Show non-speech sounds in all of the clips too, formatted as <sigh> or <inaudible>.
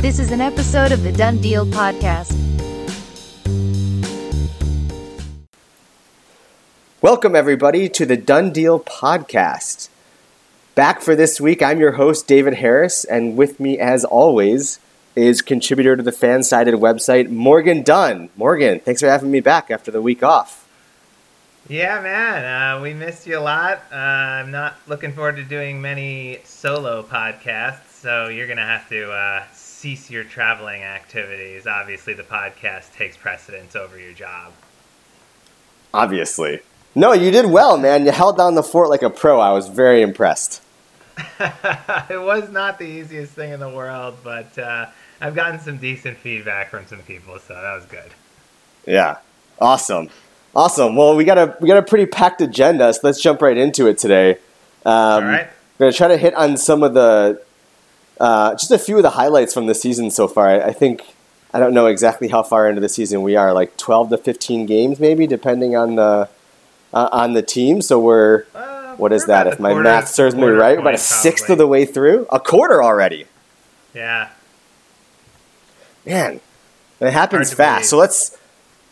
This is an episode of the Done Deal podcast. Welcome, everybody, to the Done Deal podcast. Back for this week, I'm your host, David Harris, and with me, as always, is contributor to the fan sided website, Morgan Dunn. Morgan, thanks for having me back after the week off. Yeah, man, uh, we missed you a lot. Uh, I'm not looking forward to doing many solo podcasts, so you're going to have to uh, cease your traveling activities. Obviously, the podcast takes precedence over your job. Obviously. No, you did well, man. You held down the fort like a pro. I was very impressed. <laughs> it was not the easiest thing in the world, but uh, I've gotten some decent feedback from some people, so that was good. Yeah, awesome. Awesome. Well, we got a we got a pretty packed agenda, so let's jump right into it today. Um, All right. We're gonna try to hit on some of the uh, just a few of the highlights from the season so far. I, I, think I don't know exactly how far into the season we are, like twelve to fifteen games, maybe, depending on the uh, on the team. So we're uh, what is we're that? If my quarter, math serves me right, about a sixth of the way through, a quarter already. Yeah. Man, it happens fast. So let's,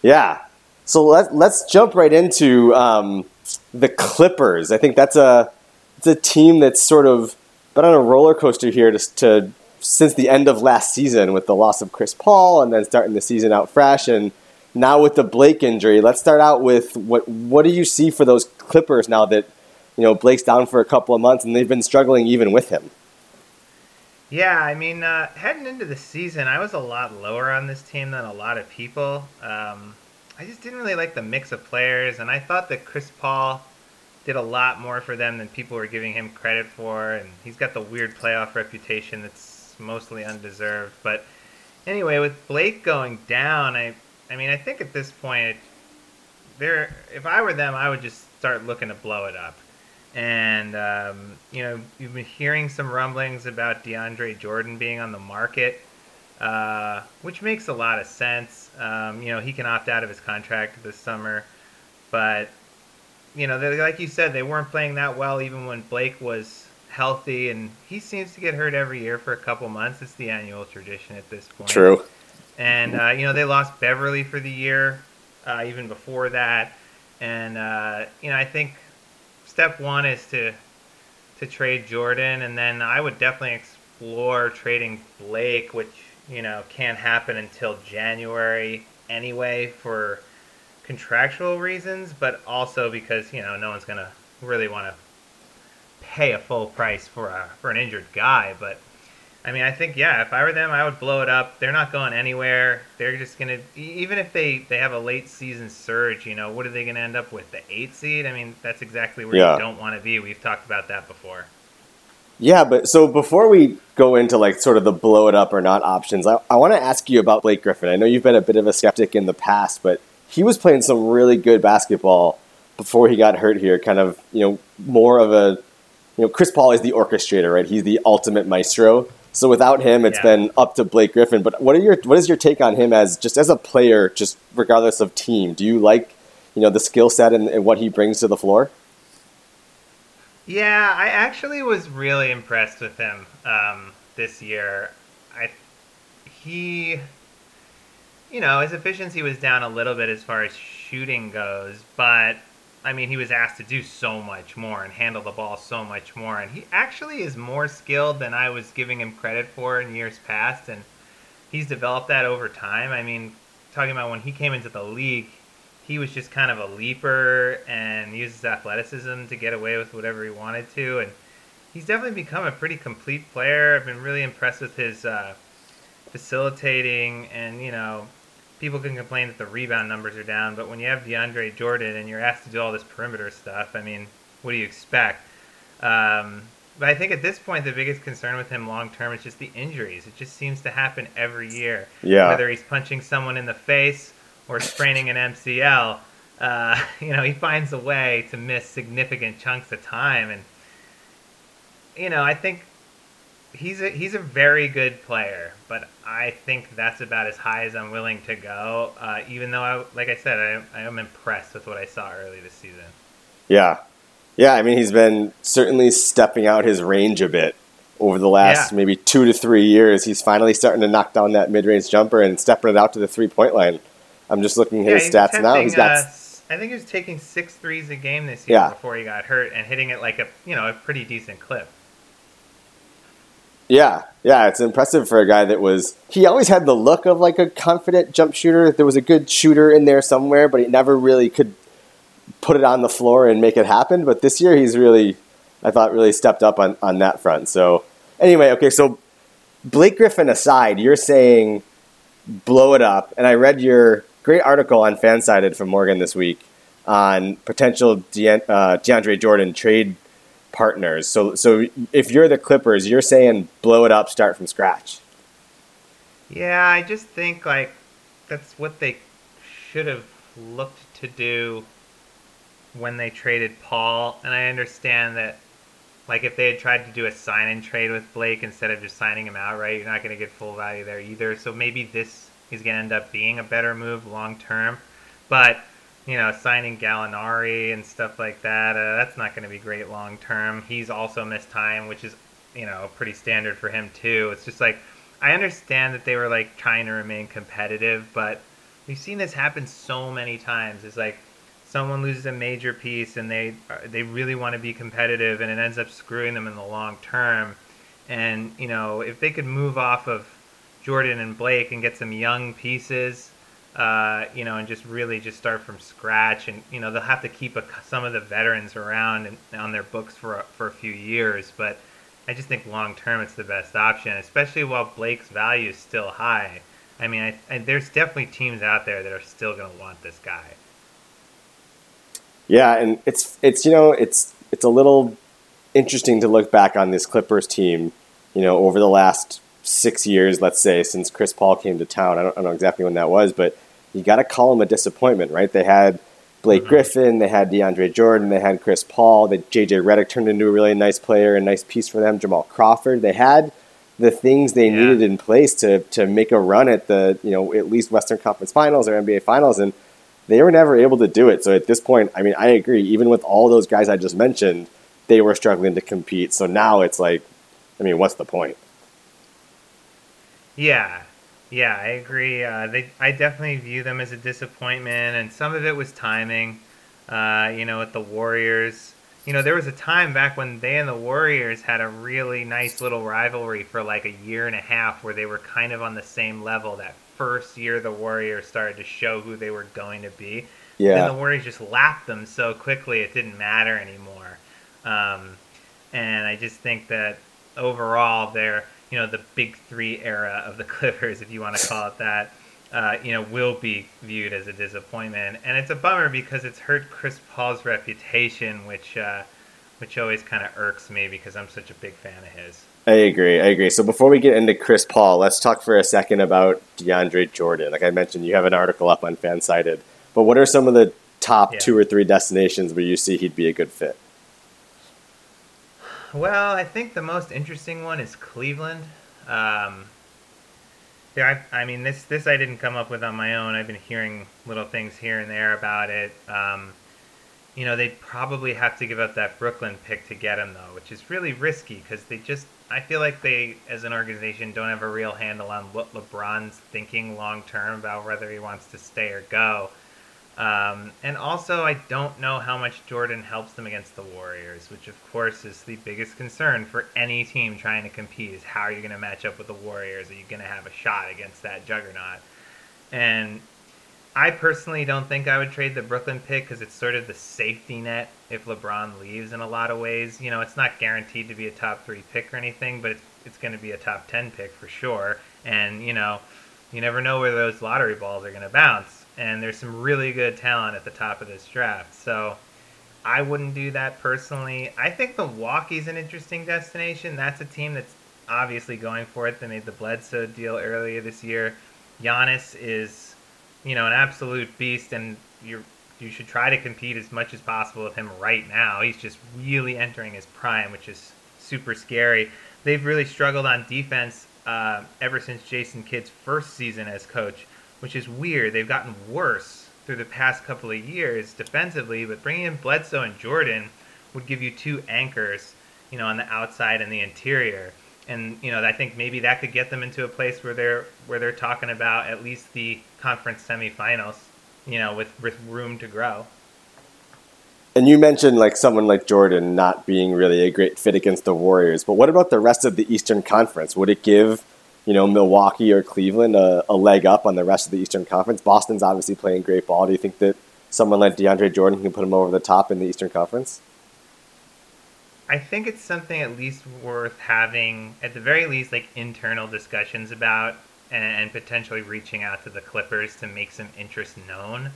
yeah. So let, let's jump right into um, the Clippers. I think that's a it's a team that's sort of been on a roller coaster here to, to since the end of last season with the loss of Chris Paul and then starting the season out fresh and now with the Blake injury. Let's start out with what what do you see for those Clippers now that you know Blake's down for a couple of months and they've been struggling even with him. Yeah, I mean, uh, heading into the season, I was a lot lower on this team than a lot of people. Um, I just didn't really like the mix of players, and I thought that Chris Paul did a lot more for them than people were giving him credit for, and he's got the weird playoff reputation that's mostly undeserved. But anyway, with Blake going down, I I mean, I think at this point, there if I were them, I would just start looking to blow it up. And um, you know, you've been hearing some rumblings about DeAndre Jordan being on the market. Uh, which makes a lot of sense. Um, you know, he can opt out of his contract this summer, but you know, like you said, they weren't playing that well even when Blake was healthy, and he seems to get hurt every year for a couple months. It's the annual tradition at this point. True. And uh, you know, they lost Beverley for the year, uh, even before that, and uh, you know, I think step one is to to trade Jordan, and then I would definitely explore trading Blake, which you know, can't happen until January anyway for contractual reasons, but also because, you know, no one's going to really want to pay a full price for a, for an injured guy, but I mean, I think yeah, if I were them, I would blow it up. They're not going anywhere. They're just going to even if they they have a late season surge, you know, what are they going to end up with? The 8 seed? I mean, that's exactly where yeah. you don't want to be. We've talked about that before. Yeah, but so before we go into like sort of the blow it up or not options, I, I want to ask you about Blake Griffin. I know you've been a bit of a skeptic in the past, but he was playing some really good basketball before he got hurt here. Kind of, you know, more of a, you know, Chris Paul is the orchestrator, right? He's the ultimate maestro. So without him, it's yeah. been up to Blake Griffin. But what are your what is your take on him as just as a player, just regardless of team? Do you like, you know, the skill set and, and what he brings to the floor? Yeah, I actually was really impressed with him um, this year. I he, you know, his efficiency was down a little bit as far as shooting goes, but I mean, he was asked to do so much more and handle the ball so much more, and he actually is more skilled than I was giving him credit for in years past, and he's developed that over time. I mean, talking about when he came into the league, he was just kind of a leaper and uses athleticism to get away with whatever he wanted to. And he's definitely become a pretty complete player. I've been really impressed with his uh, facilitating. And, you know, people can complain that the rebound numbers are down, but when you have DeAndre Jordan and you're asked to do all this perimeter stuff, I mean, what do you expect? Um, but I think at this point, the biggest concern with him long term is just the injuries. It just seems to happen every year. Yeah. Whether he's punching someone in the face or spraining an MCL, uh, <laughs> you know, he finds a way to miss significant chunks of time. And, you know, I think he's a, he's a very good player, but I think that's about as high as I'm willing to go. Uh, even though, I, like I said, I, I am impressed with what I saw early this season. Yeah. Yeah, I mean, he's been certainly stepping out his range a bit over the last Yeah. maybe two to three years. He's finally starting to knock down that mid range jumper and stepping it out to the three point line. I'm just looking at his he's stats now. He's got uh, I think he was taking six threes a game this year Yeah. before he got hurt and hitting it like a you know a pretty decent clip. Yeah, yeah, it's impressive for a guy that was. He always had the look of like a confident jump shooter. There was a good shooter in there somewhere, but he never really could put it on the floor and make it happen. But this year, he's really, I thought, really stepped up on, on that front. So, anyway, okay, so Blake Griffin aside, you're saying blow it up. And I read your great article on Fansided from Morgan this week on potential De- uh, DeAndre Jordan trade partners. So, so if you're the Clippers, you're saying blow it up, start from scratch. Yeah, I just think like that's what they should have looked to do when they traded Paul. And I understand that like if they had tried to do a sign and trade with Blake instead of just signing him outright, you're not going to get full value there either. So maybe this is going to end up being a better move long term. But you know, signing Gallinari and stuff like that, uh, that's not going to be great long term. He's also missed time, which is, you know, pretty standard for him too. It's just like I understand that they were like trying to remain competitive, but we've seen this happen so many times. It's like someone loses a major piece and they uh, they really want to be competitive, and it ends up screwing them in the long term. And you know, if they could move off of Jordan and Blake and get some young pieces uh, you know, and just really just start from scratch. And you know, they'll have to keep a, some of the veterans around and on their books for a, for a few years. But I just think long term, it's the best option, especially while Blake's value is still high. I mean, I, I, there's definitely teams out there that are still going to want this guy. Yeah, and it's it's you know it's it's a little interesting to look back on this Clippers team, you know, over the last six years, let's say, since Chris Paul came to town. I don't, I don't know exactly when that was, but you got to call them a disappointment, right? They had Blake Mhm. Griffin, they had DeAndre Jordan, they had Chris Paul, that JJ Redick turned into a really nice player, a nice piece for them. Jamal Crawford, they had the things they Yeah. needed in place to to make a run at the you know at least Western Conference Finals or NBA Finals, and they were never able to do it. So at this point, I mean, I agree. Even with all those guys I just mentioned, they were struggling to compete. So now it's like, I mean, what's the point? Yeah, yeah, I agree. Uh, they, I definitely view them as a disappointment, and some of it was timing. Uh, you know, with the Warriors, you know, there was a time back when they and the Warriors had a really nice little rivalry for like a year and a half, where they were kind of on the same level. That first year, the Warriors started to show who they were going to be. Then Yeah, the Warriors just lapped them so quickly it didn't matter anymore. Um, and I just think that overall they're you know the big three era of the <laughs> Clippers, if you want to call it that, uh, you know will be viewed as a disappointment, and it's a bummer because it's hurt Chris Paul's reputation, which uh, which always kind of irks me because I'm such a big fan of his. I agree. I agree. So before we get into Chris Paul, let's talk for a second about DeAndre Jordan. Like I mentioned, you have an article up on Fansided. But what are some of the top Yeah. two or three destinations where you see he'd be a good fit? Well, I think the most interesting one is Cleveland. Um, there, I, I mean, this this I didn't come up with on my own. I've been hearing little things here and there about it. Um, you know, they'd probably have to give up that Brooklyn pick to get him though, which is really risky because they just. I feel like they, as an organization, don't have a real handle on what LeBron's thinking long term about whether he wants to stay or go. Um, and also, I don't know how much Jordan helps them against the Warriors, which of course is the biggest concern for any team trying to compete. Is how are you going to match up with the Warriors? Are you going to have a shot against that juggernaut? And I personally don't think I would trade the Brooklyn pick because it's sort of the safety net if LeBron leaves in a lot of ways. You know, it's not guaranteed to be a top three pick or anything, but it's, it's going to be a top 10 pick for sure. And, you know, you never know where those lottery balls are going to bounce. And there's some really good talent at the top of this draft. So I wouldn't do that personally. I think Milwaukee's an interesting destination. That's a team that's obviously going for it. They made the Bledsoe deal earlier this year. Giannis is, you know, an absolute beast, and you're you should try to compete as much as possible with him right now. He's just really entering his prime, which is super scary. They've really struggled on defense uh, ever since Jason Kidd's first season as coach, which is weird. They've gotten worse through the past couple of years defensively, but bringing in Bledsoe and Jordan would give you two anchors, you know, on the outside and the interior. and you know I think maybe that could get them into a place where they're where they're talking about at least the conference semifinals, you know, with with room to grow. And you mentioned like someone like Jordan not being really a great fit against the Warriors, but what about the rest of the Eastern Conference? Would it give you know Milwaukee or Cleveland a, a leg up on the rest of the Eastern Conference? Boston's obviously playing great ball. Do you think that someone like DeAndre Jordan can put him over the top in the Eastern Conference? I think it's something at least worth having, at the very least, like internal discussions about, and, and potentially reaching out to the Clippers to make some interest known.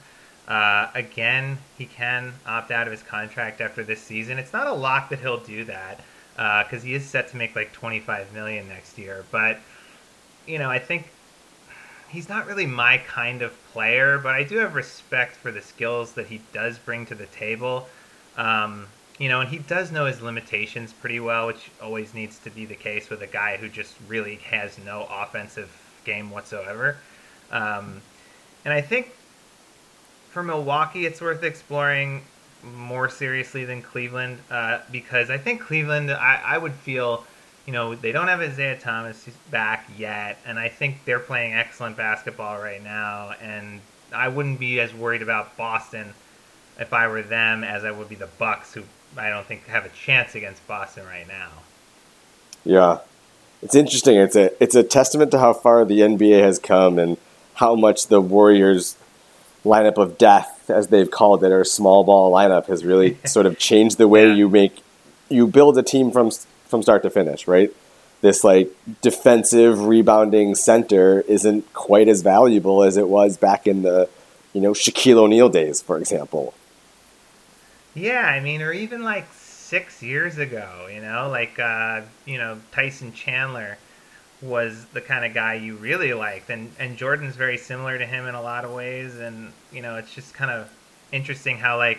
Uh, again, he can opt out of his contract after this season. It's not a lock that he'll do that because uh, he is set to make like 25 million next year. But you know, I think he's not really my kind of player, but I do have respect for the skills that he does bring to the table. Um, you know, and he does know his limitations pretty well, which always needs to be the case with a guy who just really has no offensive game whatsoever. Um, and I think for Milwaukee, it's worth exploring more seriously than Cleveland uh, because I think Cleveland, I, I would feel, you know, they don't have Isaiah Thomas back yet, and I think they're playing excellent basketball right now, and I wouldn't be as worried about Boston if I were them as I would be the Bucks, who I don't think have a chance against Boston right now. Yeah, it's interesting. It's a it's a testament to how far the NBA has come and how much the Warriors lineup of death, as they've called it, or small ball lineup, has really <laughs> sort of changed the way yeah. you make you build a team from from start to finish. Right, this like defensive rebounding center isn't quite as valuable as it was back in the you know Shaquille O'Neal days, for example. Yeah, I mean, or even like six years ago, you know, like uh, you know Tyson Chandler was the kind of guy you really liked, and and Jordan's very similar to him in a lot of ways, and you know it's just kind of interesting how like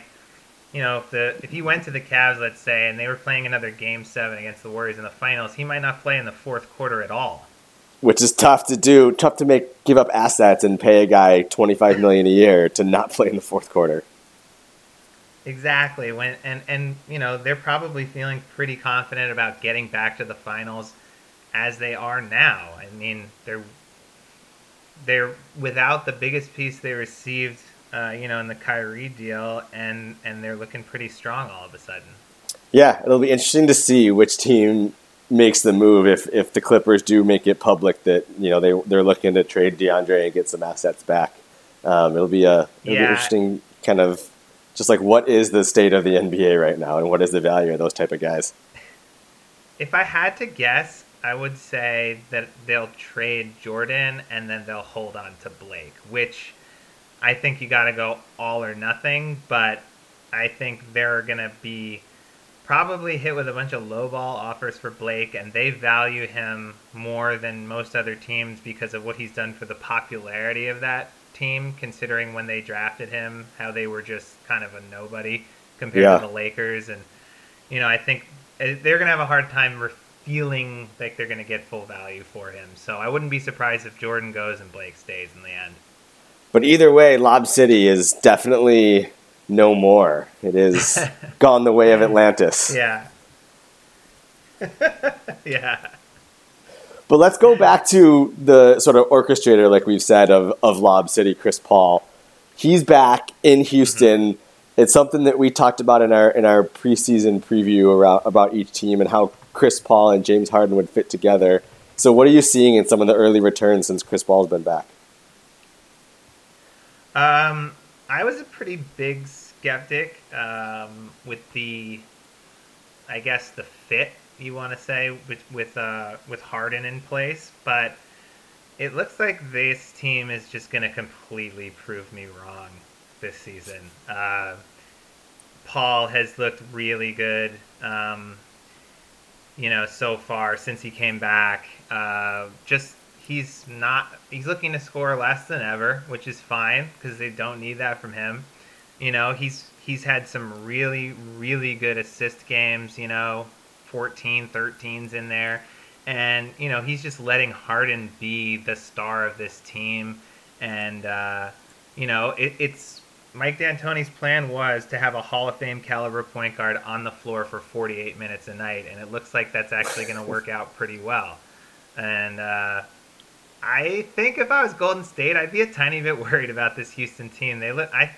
you know if the if he went to the Cavs, let's say, and they were playing another Game Seven against the Warriors in the finals, he might not play in the fourth quarter at all. Which is tough to do, tough to make, give up assets and pay a guy twenty five million a year to not <laughs> play in the fourth quarter. Exactly. When and and you know they're probably feeling pretty confident about getting back to the finals as they are now. I mean, they're they're without the biggest piece they received, uh, you know, in the Kyrie deal, and and they're looking pretty strong all of a sudden. Yeah, it'll be interesting to see which team makes the move if if the Clippers do make it public that you know they they're looking to trade DeAndre and get some assets back. Um, it'll be a it'll yeah. be interesting kind of just like what is the state of the NBA right now, and what is the value of those type of guys? If I had to guess, I would say that they'll trade Jordan and then they'll hold on to Blake, which I think you got to go all or nothing. But I think they're gonna be probably hit with a bunch of lowball offers for Blake, and they value him more than most other teams because of what he's done for the popularity of that team, considering when they drafted him, how they were just kind of a nobody compared yeah. to the Lakers. And, you know, I think eh, they're going to have a hard time feeling like they're going to get full value for him. So I wouldn't be surprised if Jordan goes and Blake stays in the end. But either way, Lob City is definitely no more. It is <laughs> gone the way of Atlantis. Yeah. <laughs> yeah. But let's go back to the sort of orchestrator, like we've said, of, of Lob City, Chris Paul. He's back in Houston. Mm-hmm. It's something that we talked about in our in our preseason preview around, about each team and how Chris Paul and James Harden would fit together. So, what are you seeing in some of the early returns since Chris Paul's been back? Um, I was a pretty big skeptic um, with the, I guess, the fit you want to say with with uh, with Harden in place, but it looks like this team is just going to completely prove me wrong this season. Uh, Paul has looked really good, um, you know, so far since he came back. Uh, just he's not he's looking to score less than ever, which is fine because they don't need that from him. You know, he's he's had some really really good assist games. You know, 14, 13s in there. And, you know, he's just letting Harden be the star of this team. And, uh, you know, it, it's Mike D'Antoni's plan was to have a Hall of Fame caliber point guard on the floor for 48 minutes a night, and it looks like that's actually going to work out pretty well. And uh, I think if I was Golden State, I'd be a tiny bit worried about this Houston team. They look, I,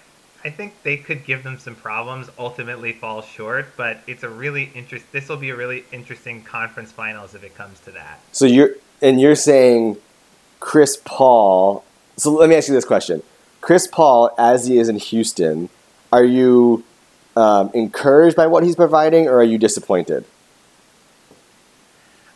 I think they could give them some problems. Ultimately, fall short, but it's a really interest. This will be a really interesting conference finals if it comes to that. So you're and you're saying Chris Paul. So let me ask you this question: Chris Paul, as he is in Houston, are you um, encouraged by what he's providing, or are you disappointed?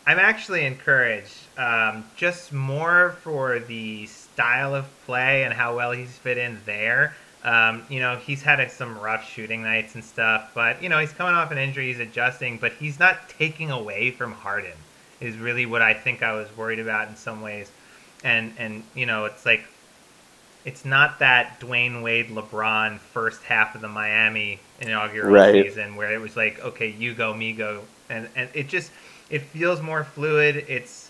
I'm actually encouraged, um, just more for the style of play and how well he's fit in there. Um, you know, he's had a, some rough shooting nights and stuff, but you know, he's coming off an injury, he's adjusting, but he's not taking away from Harden. Is really what I think I was worried about in some ways, and and you know, it's like it's not that Dwyane Wade LeBron first half of the Miami inaugural Right. season where it was like, okay, you go, me go, and and it just it feels more fluid. It's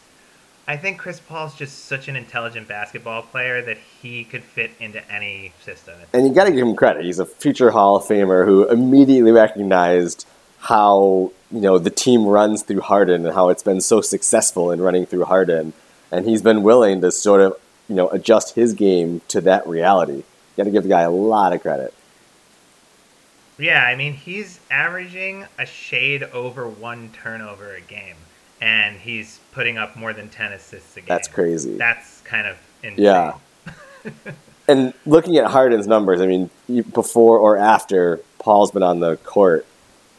I think Chris Paul's just such an intelligent basketball player that he could fit into any system. And you got to give him credit. He's a future Hall of Famer who immediately recognized how you know the team runs through Harden and how it's been so successful in running through Harden, and he's been willing to sort of you know adjust his game to that reality. You got to give the guy a lot of credit. Yeah, I mean he's averaging a shade over one turnover a game, and he's putting up more than ten assists a game. That's crazy. That's kind of insane. Yeah. <laughs> And looking at Harden's numbers, I mean, before or after Paul's been on the court,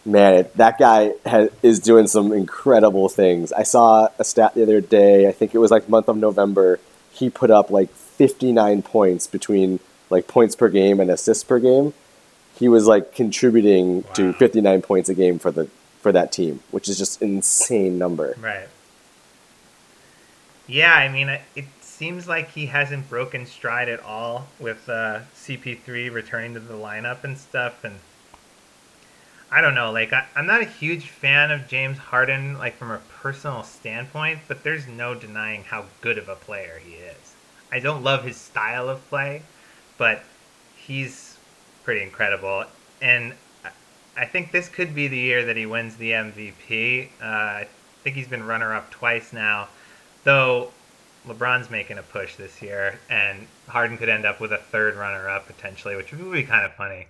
man, it, that guy has, is doing some incredible things. I saw a stat the other day. I think it was like month of November. He put up like 59 points between like points per game and assists per game. He was like contributing to 59 points a game for the for that team, which is just insane number. Right. Yeah, I mean, it seems like he hasn't broken stride at all with uh, CP3 returning to the lineup and stuff. And I don't know, like I, I'm not a huge fan of James Harden, like from a personal standpoint, but there's no denying how good of a player he is. I don't love his style of play, but he's pretty incredible. And I- think this could be the year that he wins the MVP. Uh, I think he's been runner up twice now, though LeBron's making a push this year, and Harden could end up with a third runner up potentially, which would be kind of funny.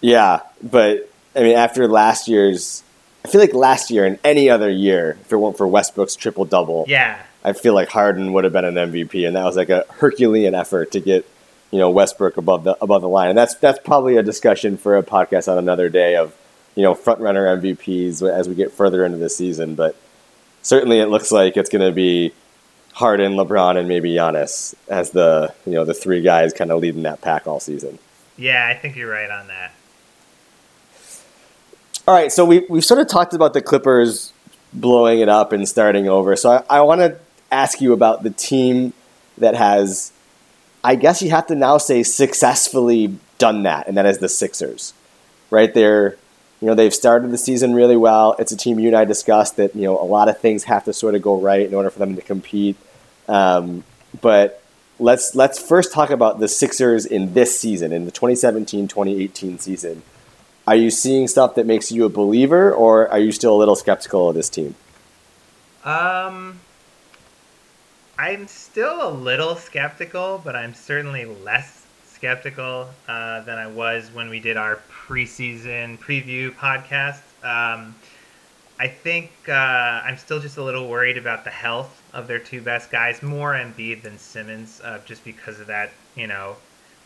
Yeah, but I mean, after last year's, I feel like last year and any other year, if it weren't for Westbrook's triple double, Yeah, I feel like Harden would have been an MVP, and that was like a Herculean effort to get you know Westbrook above the above the line, and that's that's probably a discussion for a podcast on another day of you know front runner MVPs as we get further into the season, but certainly it looks like it's going to be Harden, LeBron, and maybe Giannis as the you know the three guys kind of leading that pack all season. yeah, I think you're right on that. All right, so we we've sort of talked about the Clippers blowing it up and starting over. So I, I want to ask you about the team that has, I guess you have to now say, successfully done that, and that is the Sixers. Right there, you know they've started the season really well. It's a team you and I discussed that you know a lot of things have to sort of go right in order for them to compete. Um, but let's let's first talk about the Sixers in this season, in the 2017-2018 season. Are you seeing stuff that makes you a believer, or are you still a little skeptical of this team? Um, I'm still a little skeptical, but I'm certainly less skeptical uh, than I was when we did our preseason preview podcast. Um, I think uh, I'm still just a little worried about the health of their two best guys, more Embiid than Simmons, uh, just because of that, you know,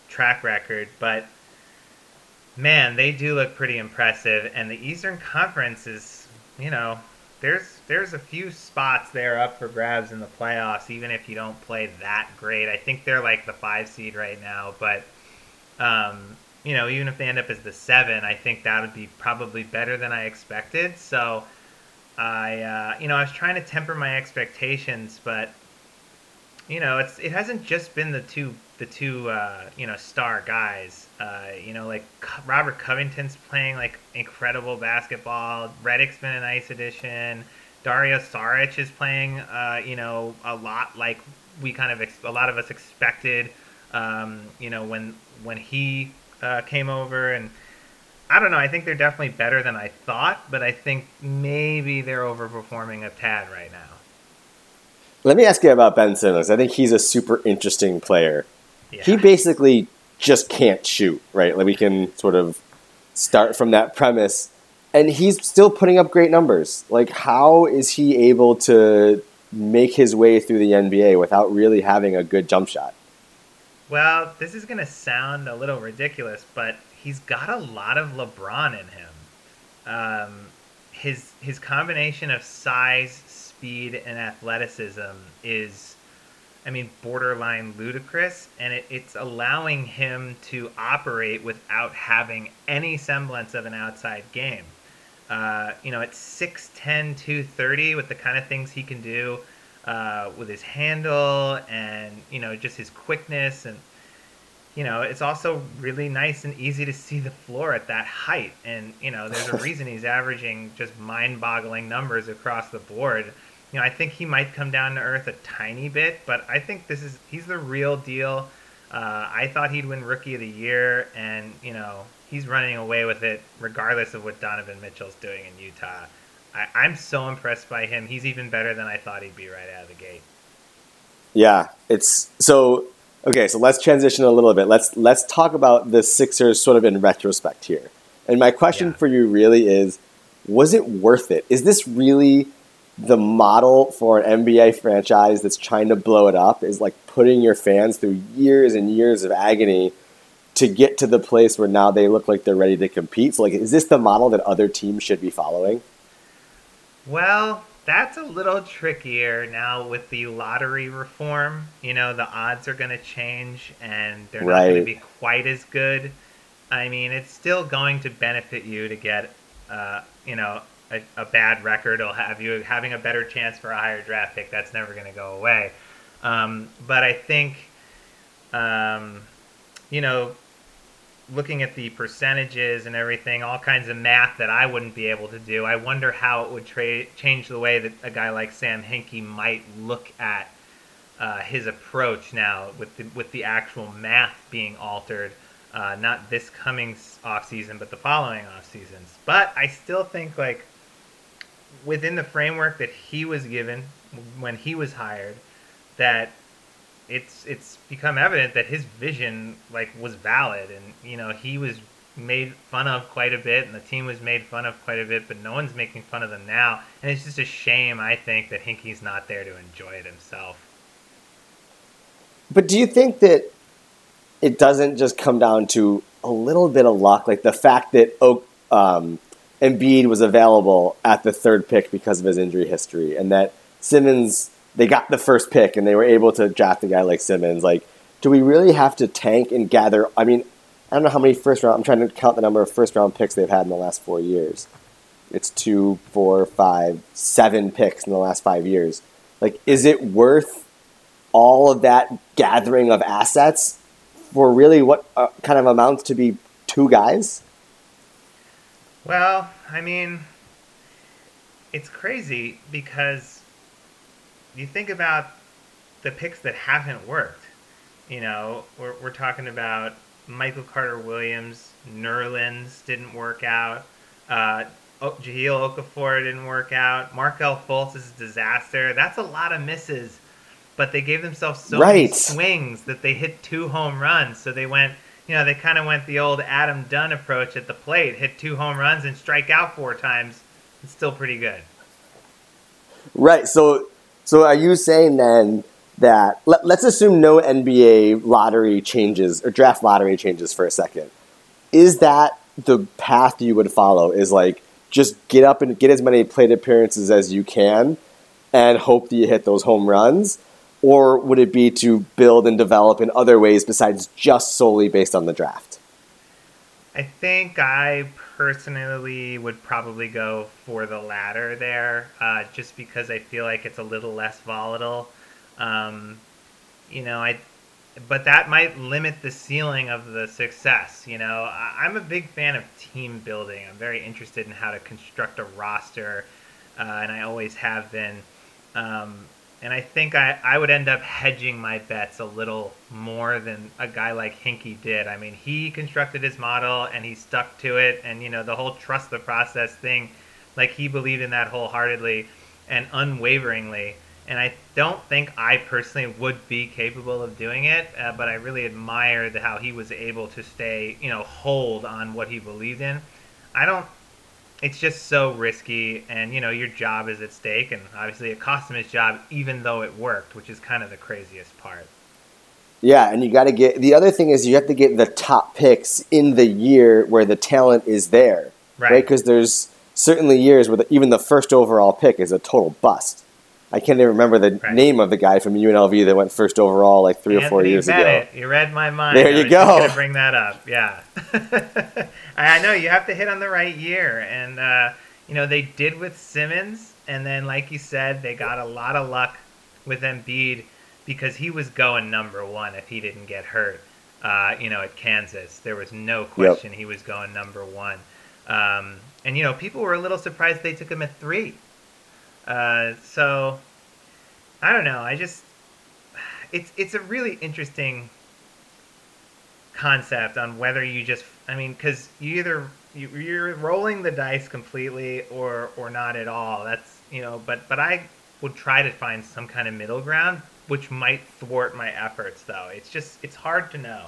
track record. But man, they do look pretty impressive, and the Eastern Conference is, you know, there's there's a few spots there up for grabs in the playoffs, even if you don't play that great. I think they're like the five seed right now, but um, you know, even if they end up as the seven, I think that would be probably better than I expected. So I, uh, you know, I was trying to temper my expectations, but you know, it's it hasn't just been the two the two uh, you know star guys. Uh, you know, like Robert Covington's playing like incredible basketball. Redick's been a nice addition. Dario Saric is playing, uh, you know, a lot like we kind of ex- a lot of us expected. Um, you know, when when he uh, came over, and I don't know. I think they're definitely better than I thought, but I think maybe they're overperforming a tad right now. Let me ask you about Ben Simmons. I think he's a super interesting player. Yeah. He basically just can't shoot, right? Like we can sort of start from that premise. And he's still putting up great numbers. Like, how is he able to make his way through the NBA without really having a good jump shot? Well, this is going to sound a little ridiculous, but he's got a lot of LeBron in him. Um, his his combination of size, speed, and athleticism is, I mean, borderline ludicrous, and it, it's allowing him to operate without having any semblance of an outside game. Uh, you know, at 6'10", 230, with the kind of things he can do uh, with his handle and, you know, just his quickness. And, you know, it's also really nice and easy to see the floor at that height. And, you know, there's a <laughs> reason he's averaging just mind-boggling numbers across the board. You know, I think he might come down to earth a tiny bit, but I think this is, he's the real deal. Uh, I thought he'd win Rookie of the Year, and, you know, he's running away with it regardless of what Donovan Mitchell's doing in Utah. I, I'm so impressed by him. He's even better than I thought he'd be right out of the gate. Yeah, it's so okay. So let's transition a little bit. Let's let's talk about the Sixers sort of in retrospect here. And my question Yeah. for you really is: Was it worth it? Is this really the model for an NBA franchise that's trying to blow it up? Is like putting your fans through years and years of agony to get to the place where now they look like they're ready to compete. So, like, is this the model that other teams should be following? Well, that's a little trickier now with the lottery reform. You know, the odds are going to change and they're not going to be quite as good. I mean, it's still going to benefit you to get, uh, you know, a, a bad record. It'll have you having a better chance for a higher draft pick. That's never going to go away. Um, but I think, um, you know, looking at the percentages and everything, all kinds of math that I wouldn't be able to do. I wonder how it would tra- change the way that a guy like Sam Hinkie might look at uh, his approach now with the, with the actual math being altered. Uh, not this coming off season, but the following off seasons. But I still think like within the framework that he was given when he was hired, that it's it's become evident that his vision like was valid. And you know he was made fun of quite a bit and the team was made fun of quite a bit but no one's making fun of them now. And it's just a shame i think that hinkie's not there to enjoy it himself. But do you think that it doesn't just come down to a little bit of luck, like the fact that Oak, um, Embiid was available at the third pick because of his injury history, and that Simmons they got the first pick and they were able to draft a guy like Simmons? Like, do we really have to tank and gather? I mean, I don't know how many first round. I'm trying to count the number of first round picks they've had in the last four years. It's two, four, five, seven picks in the last five years. Like, is it worth all of that gathering of assets for really what uh, kind of amounts to be two guys? Well, I mean, it's crazy because you think about the picks that haven't worked. You know, we're, we're talking about Michael Carter Williams, Nerlens didn't work out. Uh, o- Jahlil Okafor didn't work out. Markelle Fultz is a disaster. That's a lot of misses. But they gave themselves so many Right. swings that they hit two home runs. So they went, you know, they kind of went the old Adam Dunn approach at the plate, hit two home runs and strike out four times. It's still pretty good. Right. So, so are you saying then that let, let's assume no NBA lottery changes or draft lottery changes for a second? Is that the path you would follow? Is like just get up and get as many plate appearances as you can, and hope that you hit those home runs, or would it be to build and develop in other ways besides just solely based on the draft? I think I personally would probably go for the latter there, uh, just because I feel like it's a little less volatile. Um, you know, I, but that might limit the ceiling of the success. You know, I, I'm a big fan of team building. I'm very interested in how to construct a roster, uh, and I always have been. Um, and I think I, I would end up hedging my bets a little more than a guy like Hinkie did. I mean, he constructed his model and he stuck to it, and you know the whole trust the process thing, like he believed in that wholeheartedly and unwaveringly. And I don't think I personally would be capable of doing it, uh, but I really admire the, how he was able to stay, you know, hold on what he believed in. I don't it's just so risky and you know your job is at stake and obviously it cost him his job even though it worked which is kind of the craziest part. Yeah and you got to get the other thing is you have to get the top picks in the year where the talent is there right? Because right? there's certainly years where the, even the first overall pick is a total bust I can't even remember the right. name of the guy from UNLV that went first overall like three Anthony or four years Bennett. ago. You read my mind. There you go. bring that up. Yeah. <laughs> I know you have to hit on the right year, and uh, you know they did with Simmons, and then like you said, they got a lot of luck with Embiid because he was going number one if he didn't get hurt. Uh, you know, at Kansas, there was no question yep. he was going number one. Um, and you know, people were a little surprised they took him at three. Uh, so I don't know. I just it's it's a really interesting concept on whether you just I mean because you either you, you're rolling the dice completely or or not at all. That's you know. But but I would try to find some kind of middle ground, which might thwart my efforts. Though it's just it's hard to know.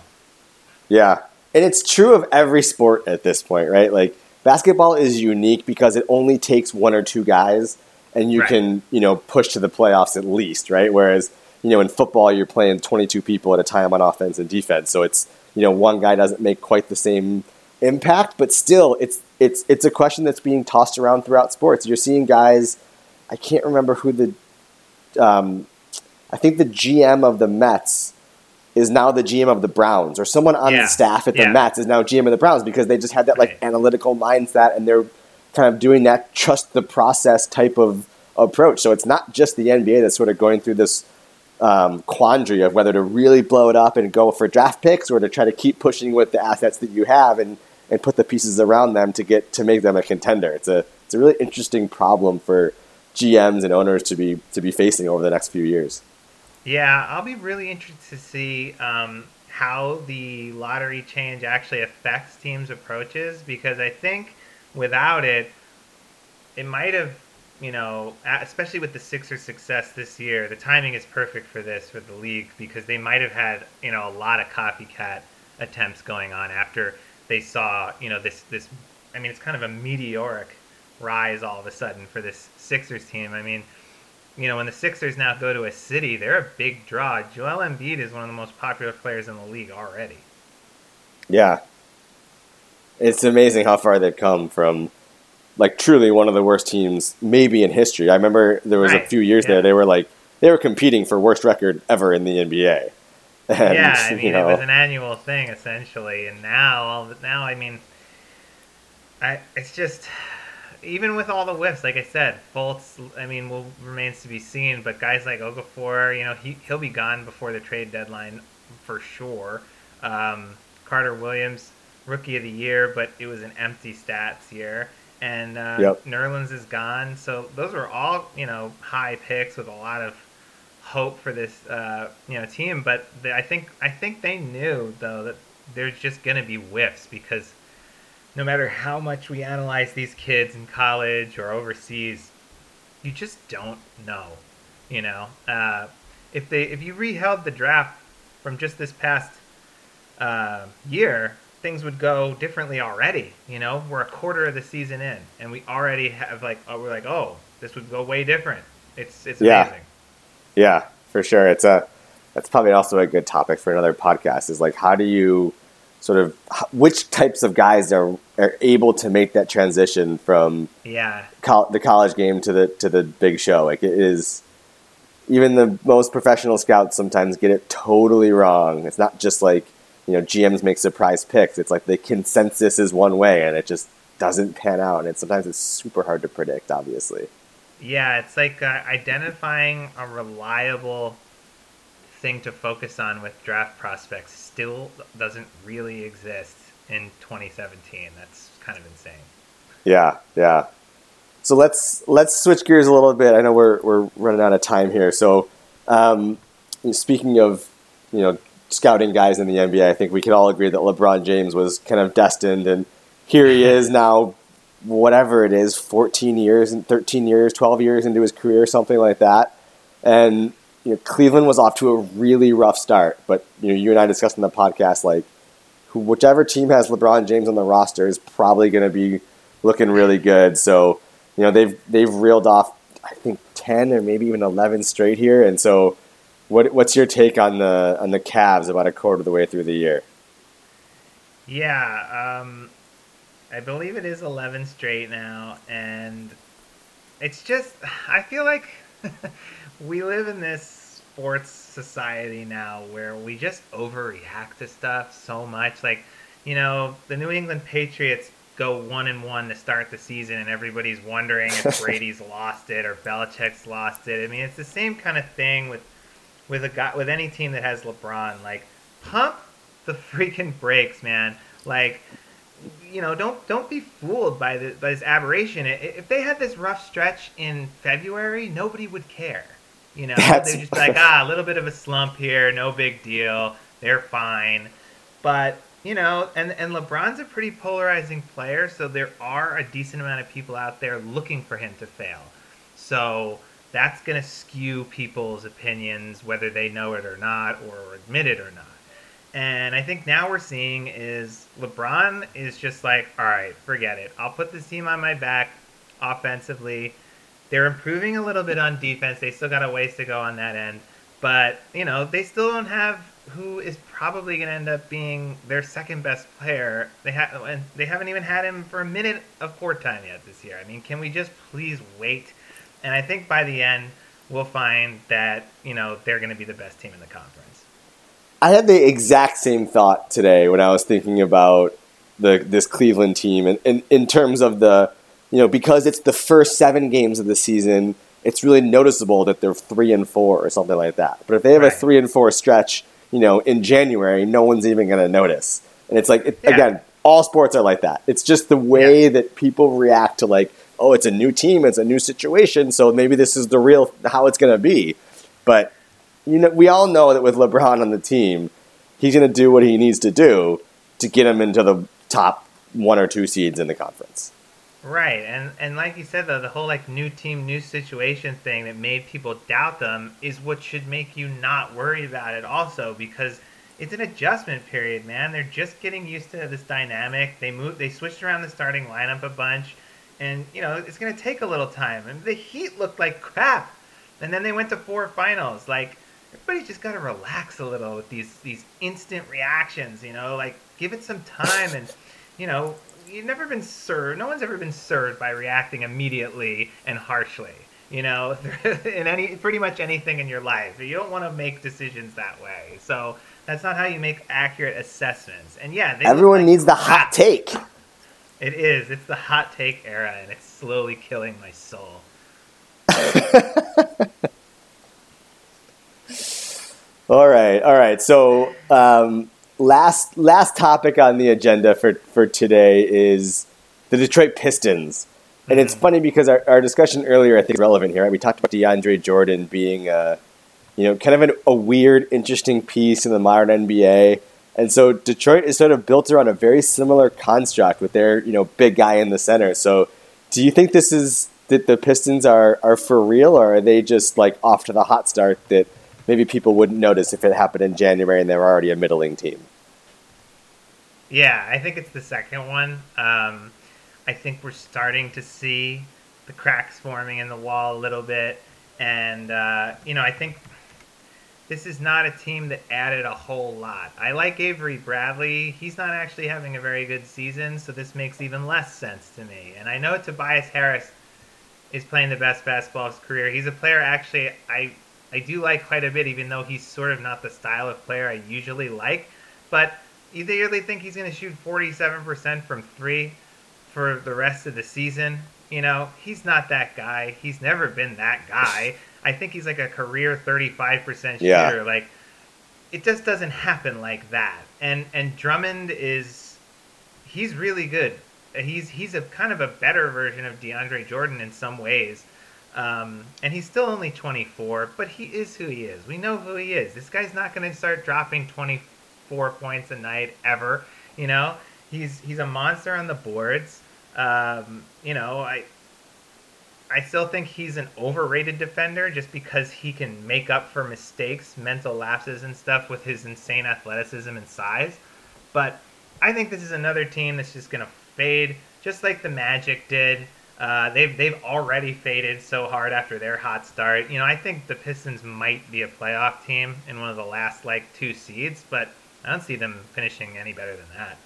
Yeah, and it's true of every sport at this point, right? Like basketball is unique because it only takes one or two guys and you right. can you know push to the playoffs at least, right? Whereas you know in football you're playing 22 people at a time on offense and defense, so it's you know one guy doesn't make quite the same impact, but still it's it's it's a question that's being tossed around throughout sports. You're seeing guys. I can't remember who the. Um, I think the GM of the Mets is now the GM of the Browns, or someone on yeah. the staff at the yeah. Mets is now GM of the Browns because they just had that like right. analytical mindset and they're kind of doing that trust the process type of approach. So it's not just the NBA that's sort of going through this um, quandary of whether to really blow it up and go for draft picks or to try to keep pushing with the assets that you have and, and put the pieces around them to get to make them a contender. It's a it's a really interesting problem for GMs and owners to be to be facing over the next few years. Yeah, I'll be really interested to see um, how the lottery change actually affects teams' approaches because I think without it, it might have, you know, especially with the Sixers' success this year, the timing is perfect for this for the league because they might have had, you know, a lot of copycat attempts going on after they saw, you know, this this. I mean, it's kind of a meteoric rise all of a sudden for this Sixers team. I mean, you know, when the Sixers now go to a city, they're a big draw. Joel Embiid is one of the most popular players in the league already. Yeah, it's amazing how far they've come from like truly one of the worst teams maybe in history. I remember there was right. a few years yeah. there they were like they were competing for worst record ever in the NBA. <laughs> And, yeah, I mean you know, it was an annual thing essentially, and now all the, now I mean, I it's just even with all the whiffs, like I said, Fultz. I mean, will remains to be seen. But guys like Okafor, you know, he he'll be gone before the trade deadline for sure. Um, Carter Williams, rookie of the year, but it was an empty stats year. And uh, yep. Nerlens is gone, so those were all you know high picks with a lot of hope for this uh, you know team. But they, I think I think they knew though that there's just going to be whiffs because no matter how much we analyze these kids in college or overseas, you just don't know. You know, uh, if they if you reheld the draft from just this past uh, year, things would go differently already. You know, we're a quarter of the season in, and we already have like oh, we're like oh, this would go way different. It's it's amazing. Yeah, yeah, for sure. It's a that's probably also a good topic for another podcast. Is like how do you sort of which types of guys are are able to make that transition from yeah col- the college game to the to the big show. Like it is even the most professional scouts sometimes get it totally wrong. It's not just like you know GMs make surprise picks. It's like the consensus is one way, and it just doesn't pan out. And sometimes it's super hard to predict. Obviously. Yeah, it's like uh, identifying a reliable thing to focus on with draft prospects still doesn't really exist in 2017. That's kind of insane. Yeah, yeah. so let's let's switch gears a little bit. I know we're we're running out of time here. So um, speaking of you know scouting guys in the NBA, I think we can all agree that LeBron James was kind of destined, and here he is <laughs> now, whatever it is, 14 years and 13 years, 12 years into his career, something like that. And you know, Cleveland was off to a really rough start, but you know, you and I discussed in the podcast like whichever team has LeBron James on the roster is probably going to be looking really good. So, you know, they've they've reeled off I think 10 or maybe even 11 straight here, and so what what's your take on the on the Cavs about a quarter of the way through the year? Yeah, um, I believe it is 11 straight now, and it's just I feel like <laughs> we live in this sports society now where we just overreact to stuff so much. Like, you know, the New England Patriots go one and one to start the season, and everybody's wondering if <laughs> Brady's lost it or Belichick's lost it. I mean, it's the same kind of thing with with a guy with any team that has LeBron. Like, pump the freaking brakes, man. Like, you know, don't don't be fooled by, the, by this aberration. If they had this rough stretch in February, nobody would care. You know, That's... they'd just be like, <laughs> ah, a little bit of a slump here, no big deal. They're fine. But you know, and and LeBron's a pretty polarizing player, so there are a decent amount of people out there looking for him to fail. So that's going to skew people's opinions, whether they know it or not, or admit it or not. And I think now we're seeing is LeBron is just like, all right, forget it. I'll put this team on my back offensively. They're improving a little bit on defense. They still got a ways to go on that end. But, you know, they still don't have who is probably going to end up being their second best player. They have and they haven't even had him for a minute of court time yet this year. I mean, can we just please wait and I think by the end, we'll find that, you know, they're going to be the best team in the conference. I had the exact same thought today when I was thinking about the this Cleveland team and, and in terms of the you know because it's the first seven games of the season it's really noticeable that they're three and four or something like that but if they have right. a three and four stretch you know in January no one's even going to notice and it's like it, yeah. again all sports are like that it's just the way yeah. that people react to like oh, it's a new team, it's a new situation, so maybe this is the real how it's going to be. But you know, we all know that with LeBron on the team, he's going to do what he needs to do to get him into the top one or two seeds in the conference. Right, and and like you said though, the whole like new team, new situation thing that made people doubt them is what should make you not worry about it. Also, because it's an adjustment period, man. They're just getting used to this dynamic. They moved, they switched around the starting lineup a bunch and you know it's going to take a little time. And the Heat looked like crap, and then they went to four finals. Like everybody just got to relax a little with these these instant reactions. You know, like give it some time, and you know you've never been served. No one's ever been served by reacting immediately and harshly. You know, <laughs> in any pretty much anything in your life, you don't want to make decisions that way. So that's not how you make accurate assessments. And yeah, everyone like needs the hot take. It is. It's the hot take era, and it's slowly killing my soul. <laughs> all right, all right. So um, last last topic on the agenda for for today is the Detroit Pistons. And it's mm-hmm. funny because our, our discussion earlier, I think, is relevant here. Right? We talked about DeAndre Jordan being, a, you know, kind of an, a weird, interesting piece in the modern NBA. And so Detroit is sort of built around a very similar construct with their, you know, big guy in the center. So do you think this is that the Pistons are, are for real or are they just like off to the hot start that maybe people wouldn't notice if it happened in January and they were already a middling team? Yeah, I think it's the second one. Um, I think we're starting to see the cracks forming in the wall a little bit. And, uh, you know, I think this is not a team that added a whole lot. I like Avery Bradley. He's not actually having a very good season, so this makes even less sense to me. And I know Tobias Harris is playing the best basketball of his career. He's a player actually I I do like quite a bit, even though he's sort of not the style of player I usually like. But you really think he's going to shoot 47% from three for the rest of the season? You know, he's not that guy. He's never been that guy. I think he's like a career 35% shooter. Yeah. Like it just doesn't happen like that. And and Drummond is he's really good. he's he's a kind of a better version of DeAndre Jordan in some ways. Um, and he's still only 24, but he is who he is. We know who he is. This guy's not going to start dropping 24 points a night ever. You know, he's he's a monster on the boards. Um, you know, I I still think he's an overrated defender just because he can make up for mistakes, mental lapses, and stuff with his insane athleticism and size. But I think this is another team that's just going to fade, just like the Magic did. Uh, they've they've already faded so hard after their hot start. You know, I think the Pistons might be a playoff team in one of the last like two seeds, but I don't see them finishing any better than that.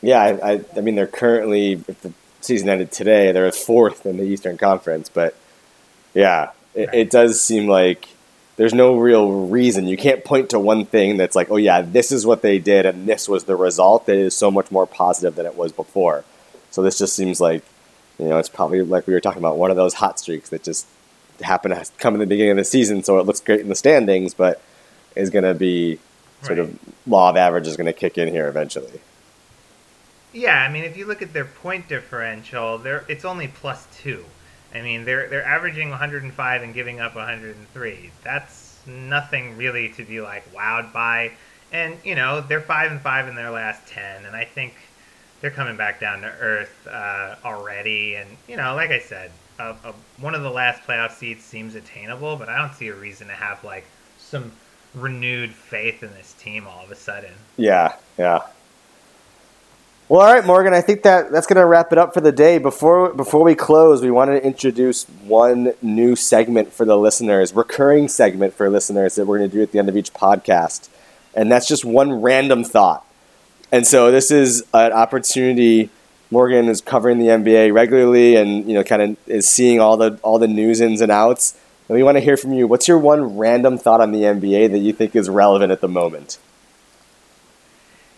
Yeah, I, I, I mean they're currently if the season ended today, they're fourth in the Eastern Conference, but yeah, it, right. it does seem like there's no real reason. You can't point to one thing that's like, oh yeah, this is what they did and this was the result. That is so much more positive than it was before. So this just seems like, you know, it's probably like we were talking about one of those hot streaks that just happened to come in the beginning of the season, so it looks great in the standings, but is going to be sort right. of law of average is going to kick in here eventually. Yeah, I mean, if you look at their point differential, they it's only plus two. I mean, they're they're averaging 105 and giving up 103. That's nothing really to be like wowed by. And you know, they're five and five in their last ten, and I think they're coming back down to earth uh, already. And you know, like I said, uh, uh, one of the last playoff seats seems attainable, but I don't see a reason to have like some renewed faith in this team all of a sudden. Yeah, yeah. Well, all right, Morgan. I think that that's going to wrap it up for the day. Before before we close, we wanted to introduce one new segment for the listeners, recurring segment for listeners that we're going to do at the end of each podcast, and that's just one random thought. And so this is an opportunity. Morgan is covering the NBA regularly, and you know, kind of is seeing all the all the news ins and outs. And we want to hear from you. What's your one random thought on the NBA that you think is relevant at the moment?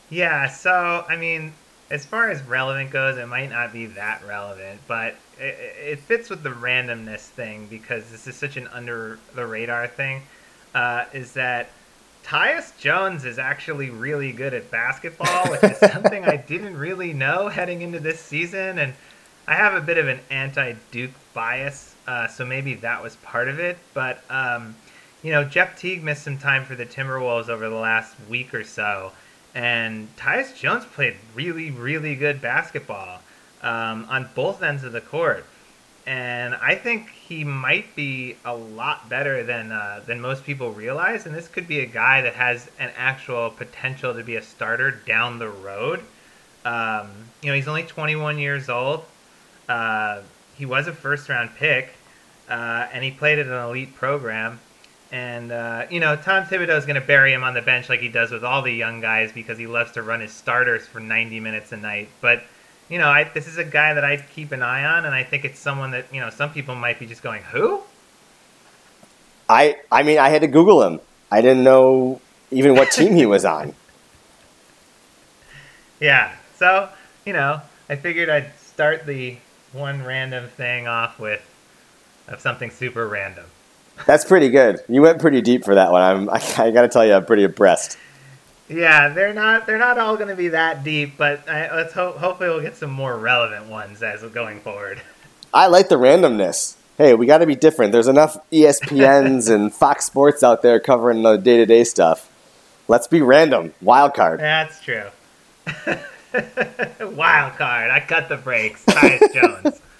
Yeah, so I mean, as far as relevant goes, it might not be that relevant, but it, it fits with the randomness thing because this is such an under the radar thing. Uh, is that Tyus Jones is actually really good at basketball, which is something I <laughs> didn't really know heading into this season. And I have a bit of an anti Duke bias, uh, so maybe that was part of it. But, um, you know, Jeff Teague missed some time for the Timberwolves over the last week or so. And Tyus Jones played really, really good basketball um, on both ends of the court and I think he might be a lot better than uh, than most people realize. And this could be a guy that has an actual potential to be a starter down the road. Um, you know, he's only 21 years old. Uh, he was a first round pick, uh, and he played at an elite program. And uh, you know, Tom Thibodeau is going to bury him on the bench like he does with all the young guys because he loves to run his starters for 90 minutes a night. But you know, I, this is a guy that I keep an eye on, and I think it's someone that you know some people might be just going, "Who?" I I mean, I had to Google him. I didn't know even what team he was on. <laughs> Yeah, so you know, I figured I'd start the one random thing off with of something super random. That's pretty good. You went pretty deep for that one. I'm I, I got to tell you, I'm pretty impressed. Yeah, they're not they're not all going to be that deep, but I, let's hope hopefully we'll get some more relevant ones as going forward. I like the randomness. Hey, we got to be different. There's enough ESPNs and Fox Sports out there covering the day to day stuff. Let's be random. Wild card. That's true. <laughs> Wild card. I cut the brakes. Tyus Jones. <laughs>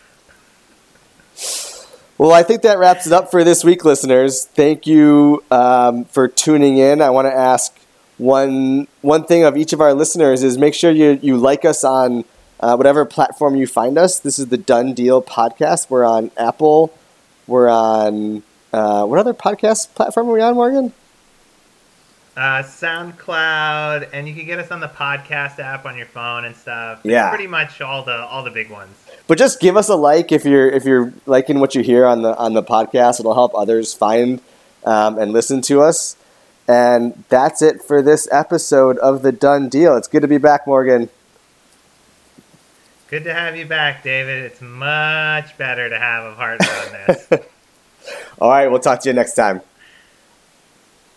Well, I think that wraps it up for this week, listeners. Thank you um, for tuning in. I want to ask one one thing of each of our listeners is make sure you you like us on uh, whatever platform you find us. This is the Done Deal podcast. We're on Apple. We're on uh, what other podcast platform are we on, Morgan? Uh, SoundCloud, and you can get us on the podcast app on your phone and stuff. Yeah, pretty much all the all the big ones. But just give us a like if you're if you're liking what you hear on the on the podcast. It'll help others find um, and listen to us. And that's it for this episode of The Done Deal. It's good to be back, Morgan. Good to have you back, David. It's much better to have a partner on this. <laughs> All right, we'll talk to you next time.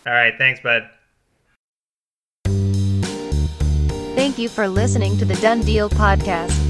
All right, thanks, bud. Thank you for listening to the Done Deal podcast.